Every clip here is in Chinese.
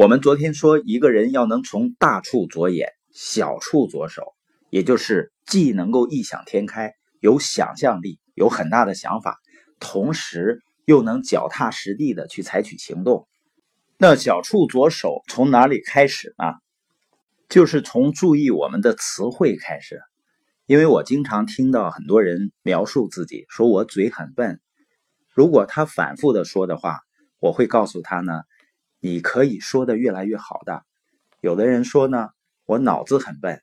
我们昨天说，一个人要能从大处着眼，小处着手，也就是既能够异想天开，有想象力，有很大的想法，同时又能脚踏实地的去采取行动。那小处着手从哪里开始呢？就是从注意我们的词汇开始。因为我经常听到很多人描述自己，说我嘴很笨。如果他反复的说的话，我会告诉他呢。你可以说的越来越好的，有的人说呢，我脑子很笨，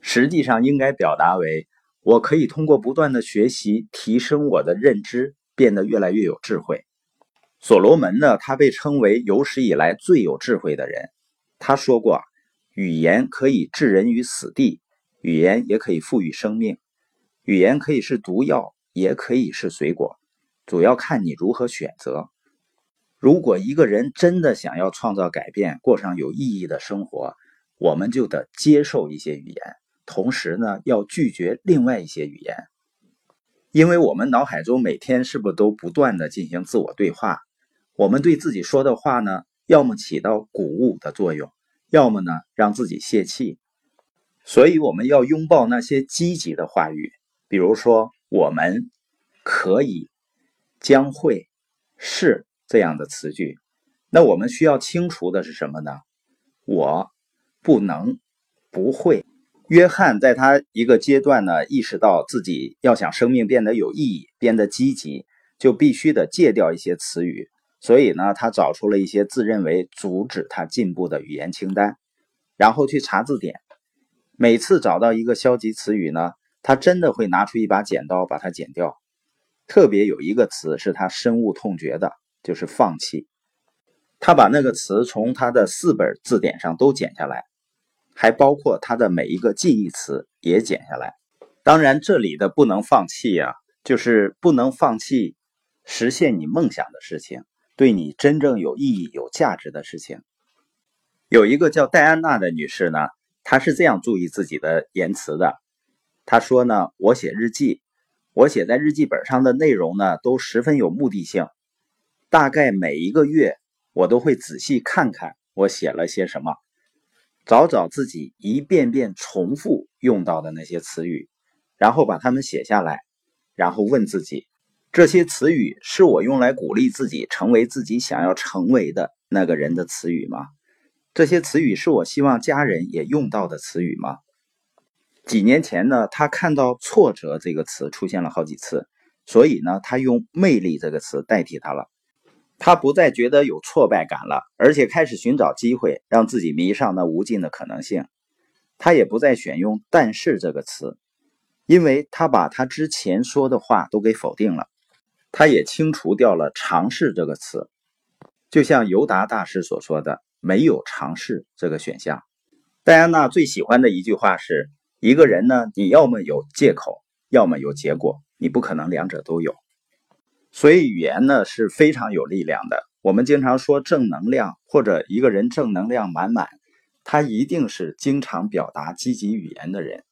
实际上应该表达为，我可以通过不断的学习提升我的认知，变得越来越有智慧。所罗门呢，他被称为有史以来最有智慧的人。他说过，语言可以置人于死地，语言也可以赋予生命，语言可以是毒药，也可以是水果，主要看你如何选择。如果一个人真的想要创造改变，过上有意义的生活，我们就得接受一些语言，同时呢，要拒绝另外一些语言。因为我们脑海中每天是不是都不断的进行自我对话？我们对自己说的话呢，要么起到鼓舞的作用，要么呢让自己泄气。所以我们要拥抱那些积极的话语，比如说“我们”“可以”“将会”“是”。这样的词句，那我们需要清除的是什么呢？我不能，不会。约翰在他一个阶段呢，意识到自己要想生命变得有意义、变得积极，就必须得戒掉一些词语。所以呢，他找出了一些自认为阻止他进步的语言清单，然后去查字典。每次找到一个消极词语呢，他真的会拿出一把剪刀把它剪掉。特别有一个词是他深恶痛绝的。就是放弃，他把那个词从他的四本字典上都剪下来，还包括他的每一个近义词也剪下来。当然，这里的不能放弃呀，就是不能放弃实现你梦想的事情，对你真正有意义、有价值的事情。有一个叫戴安娜的女士呢，她是这样注意自己的言辞的。她说呢：“我写日记，我写在日记本上的内容呢，都十分有目的性。”大概每一个月，我都会仔细看看我写了些什么，找找自己一遍遍重复用到的那些词语，然后把它们写下来，然后问自己：这些词语是我用来鼓励自己成为自己想要成为的那个人的词语吗？这些词语是我希望家人也用到的词语吗？几年前呢，他看到“挫折”这个词出现了好几次，所以呢，他用“魅力”这个词代替它了。他不再觉得有挫败感了，而且开始寻找机会，让自己迷上那无尽的可能性。他也不再选用“但是”这个词，因为他把他之前说的话都给否定了。他也清除掉了“尝试”这个词，就像尤达大师所说的：“没有尝试这个选项。”戴安娜最喜欢的一句话是：“一个人呢，你要么有借口，要么有结果，你不可能两者都有。”所以语言呢是非常有力量的。我们经常说正能量，或者一个人正能量满满，他一定是经常表达积极语言的人。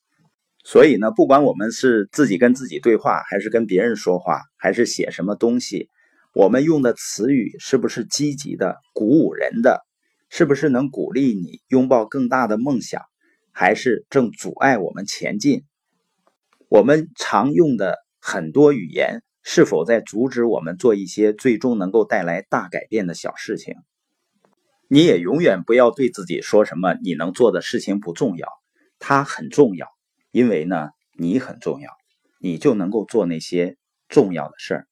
所以呢，不管我们是自己跟自己对话，还是跟别人说话，还是写什么东西，我们用的词语是不是积极的、鼓舞人的？是不是能鼓励你拥抱更大的梦想，还是正阻碍我们前进？我们常用的很多语言。是否在阻止我们做一些最终能够带来大改变的小事情？你也永远不要对自己说什么“你能做的事情不重要”，它很重要，因为呢，你很重要，你就能够做那些重要的事儿。